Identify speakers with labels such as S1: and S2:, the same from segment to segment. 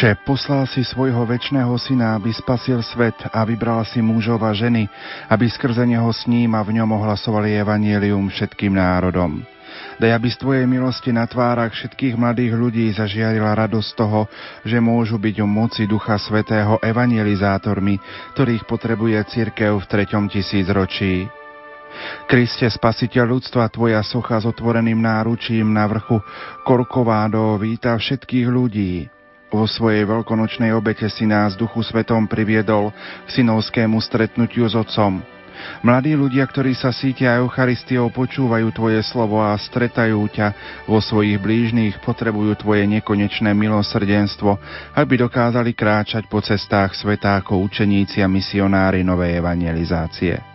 S1: Oče, poslal si svojho väčšného syna, aby spasil svet a vybral si mužov a ženy, aby skrze neho s ním a v ňom ohlasovali evanielium všetkým národom. Daj, aby z Tvojej milosti na tvárach všetkých mladých ľudí zažiarila radosť toho, že môžu byť o moci Ducha Svetého evangelizátormi, ktorých potrebuje církev v treťom tisícročí. Kriste, spasiteľ ľudstva, Tvoja socha s otvoreným náručím na vrchu Korkovádo víta všetkých ľudí. Vo svojej veľkonočnej obete si nás Duchu Svetom priviedol k synovskému stretnutiu s Otcom. Mladí ľudia, ktorí sa sítia Eucharistiou, počúvajú Tvoje slovo a stretajú ťa vo svojich blížnych, potrebujú Tvoje nekonečné milosrdenstvo, aby dokázali kráčať po cestách sveta ako učeníci a misionári novej evangelizácie.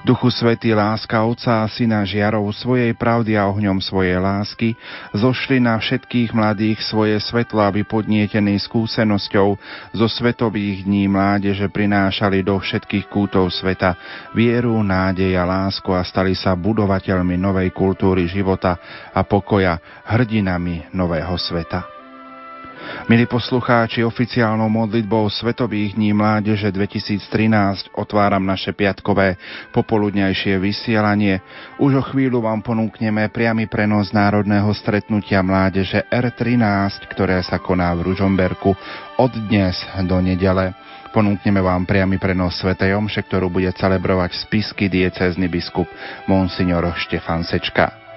S1: Duchu Svetý láska Otca a Syna žiarov svojej pravdy a ohňom svojej lásky zošli na všetkých mladých svoje svetlo, aby podnietení skúsenosťou zo svetových dní mládeže prinášali do všetkých kútov sveta vieru, nádej a lásku a stali sa budovateľmi novej kultúry života a pokoja, hrdinami nového sveta. Milí poslucháči, oficiálnou modlitbou Svetových dní mládeže 2013 otváram naše piatkové popoludňajšie vysielanie. Už o chvíľu vám ponúkneme priamy prenos národného stretnutia mládeže R13, ktoré sa koná v Ružomberku od dnes do nedele. Ponúkneme vám priamy prenos Svetej Omše, ktorú bude celebrovať spisky diecézny biskup Monsignor Štefan Sečka.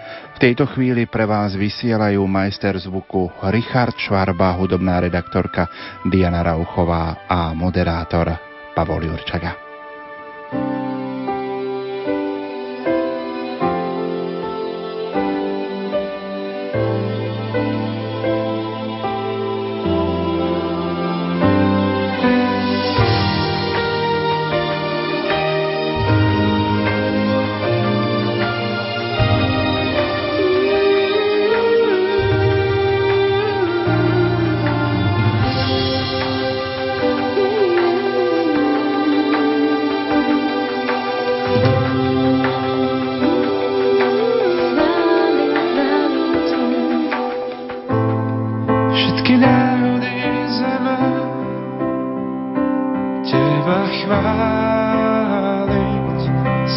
S1: Tejto chvíli pre vás vysielajú majster zvuku Richard Švarba, hudobná redaktorka Diana Rauchová a moderátor Pavol Jurčaga.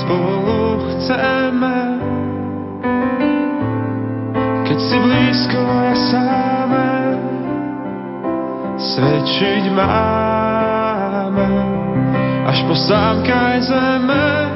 S2: spolu chceme. Keď si blízko a sáme, svedčiť máme, až po sámkaj zeme.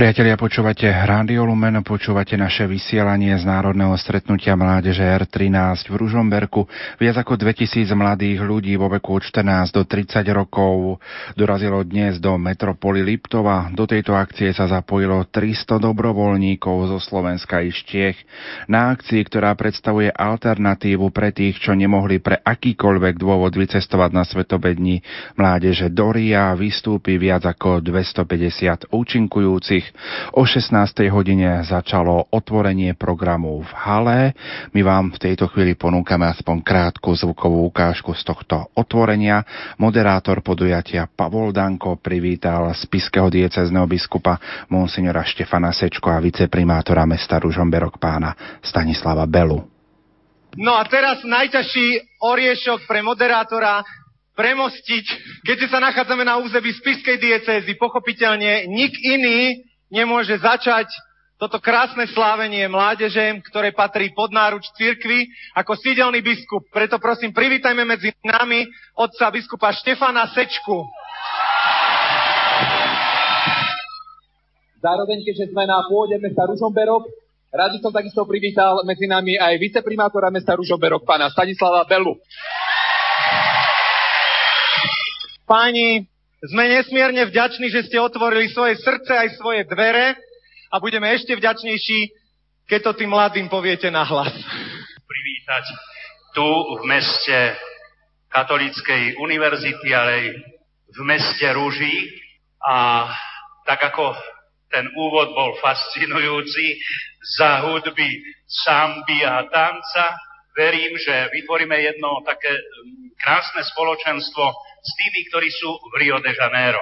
S1: Priatelia, počúvate Rádio Lumen, počúvate naše vysielanie z Národného stretnutia mládeže R13 v Ružomberku. Viac ako 2000 mladých ľudí vo veku od 14 do 30 rokov dorazilo dnes do metropoly Liptova. Do tejto akcie sa zapojilo 300 dobrovoľníkov zo Slovenska i Štiech. Na akcii, ktorá predstavuje alternatívu pre tých, čo nemohli pre akýkoľvek dôvod vycestovať na Svetové dni mládeže Doria, vystúpi viac ako 250 účinkujúcich. O 16. hodine začalo otvorenie programu v hale. My vám v tejto chvíli ponúkame aspoň krátku zvukovú ukážku z tohto otvorenia. Moderátor podujatia Pavol Danko privítal spiského diecezneho biskupa monsignora Štefana Sečko a viceprimátora mesta Ružomberok pána Stanislava Belu.
S3: No a teraz najťažší oriešok pre moderátora premostiť, keďže sa nachádzame na území spiskej diecézy, pochopiteľne nik iný nemôže začať toto krásne slávenie mládeže, ktoré patrí pod náruč cirkvi, ako sídelný biskup. Preto prosím, privítajme medzi nami otca biskupa Štefana Sečku.
S4: Zároveň, keďže sme na pôde mesta Ružomberok, rád som takisto privítal medzi nami aj viceprimátora mesta Ružomberok, pána Stanislava Belu.
S3: Páni, sme nesmierne vďační, že ste otvorili svoje srdce aj svoje dvere a budeme ešte vďačnejší, keď to tým mladým poviete na hlas.
S5: Privítať tu v meste Katolíckej univerzity, ale aj v meste Rúží a tak ako ten úvod bol fascinujúci za hudby, samby a tanca, verím, že vytvoríme jedno také krásne spoločenstvo s tými, ktorí sú v Rio de Janeiro.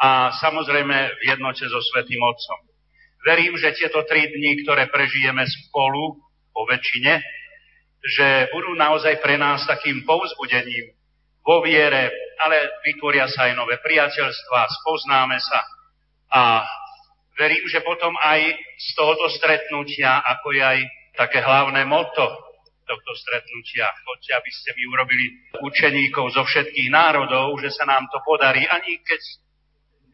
S5: A samozrejme v jednote so Svetým Otcom. Verím, že tieto tri dni, ktoré prežijeme spolu, po väčšine, že budú naozaj pre nás takým povzbudením vo viere, ale vytvoria sa aj nové priateľstvá, spoznáme sa a verím, že potom aj z tohoto stretnutia, ako je aj také hlavné moto tohto stretnutia. Choďte, aby ste mi urobili učeníkov zo všetkých národov, že sa nám to podarí. Ani keď,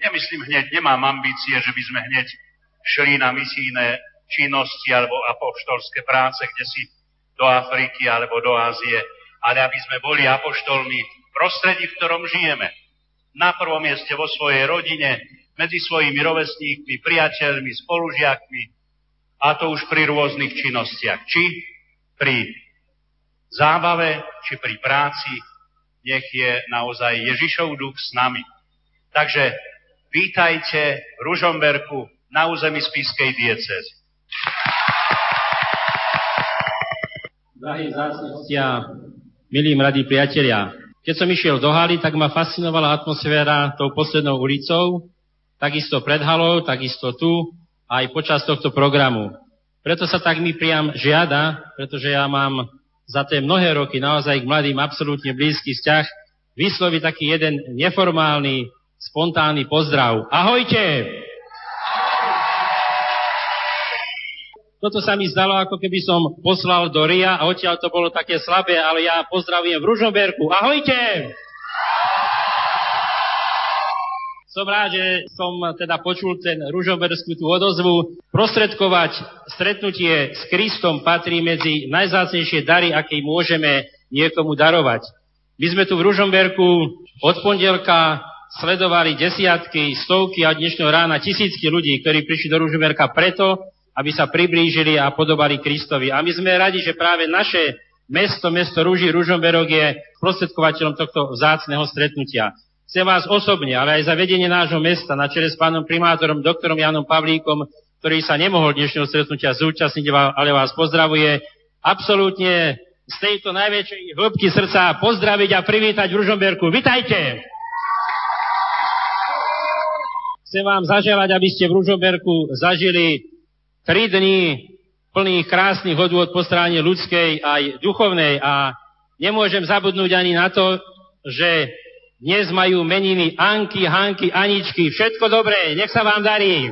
S5: nemyslím hneď, nemám ambície, že by sme hneď šli na misijné činnosti alebo apoštolské práce, kde si do Afriky alebo do Ázie, ale aby sme boli apoštolmi v prostredí, v ktorom žijeme. Na prvom mieste vo svojej rodine, medzi svojimi rovesníkmi, priateľmi, spolužiakmi, a to už pri rôznych činnostiach. Či pri zábave či pri práci, nech je naozaj Ježišov duch s nami. Takže vítajte v Ružomberku na území Spiskej diecezy.
S6: Drahí zástupcia, milí mladí priatelia, keď som išiel do haly, tak ma fascinovala atmosféra tou poslednou ulicou, takisto pred halou, takisto tu, aj počas tohto programu. Preto sa tak mi priam žiada, pretože ja mám za tie mnohé roky naozaj k mladým absolútne blízky vzťah, vysloviť taký jeden neformálny, spontánny pozdrav. Ahojte! Toto sa mi zdalo, ako keby som poslal do Ria a odtiaľ to bolo také slabé, ale ja pozdravujem v Ružomberku. Ahojte! Som rád, že som teda počul ten ružomberskú tú odozvu. Prostredkovať stretnutie s Kristom patrí medzi najzácnejšie dary, aké môžeme niekomu darovať. My sme tu v Ružomberku od pondelka sledovali desiatky, stovky a dnešného rána tisícky ľudí, ktorí prišli do Ružomberka preto, aby sa priblížili a podobali Kristovi. A my sme radi, že práve naše mesto, mesto Rúži, Ružomberok je prostredkovateľom tohto vzácného stretnutia. Chcem vás osobne, ale aj za vedenie nášho mesta na čele s pánom primátorom, doktorom Janom Pavlíkom, ktorý sa nemohol dnešného stretnutia zúčastniť, ale vás pozdravuje, absolútne z tejto najväčšej hĺbky srdca pozdraviť a privítať v Ružomberku. Vitajte! Chcem vám zaželať, aby ste v Ružomberku zažili tri dni plných krásnych hodôd po strane ľudskej aj duchovnej a nemôžem zabudnúť ani na to, že dnes majú meniny Anky, Hanky, Aničky. Všetko dobré, nech sa vám darí.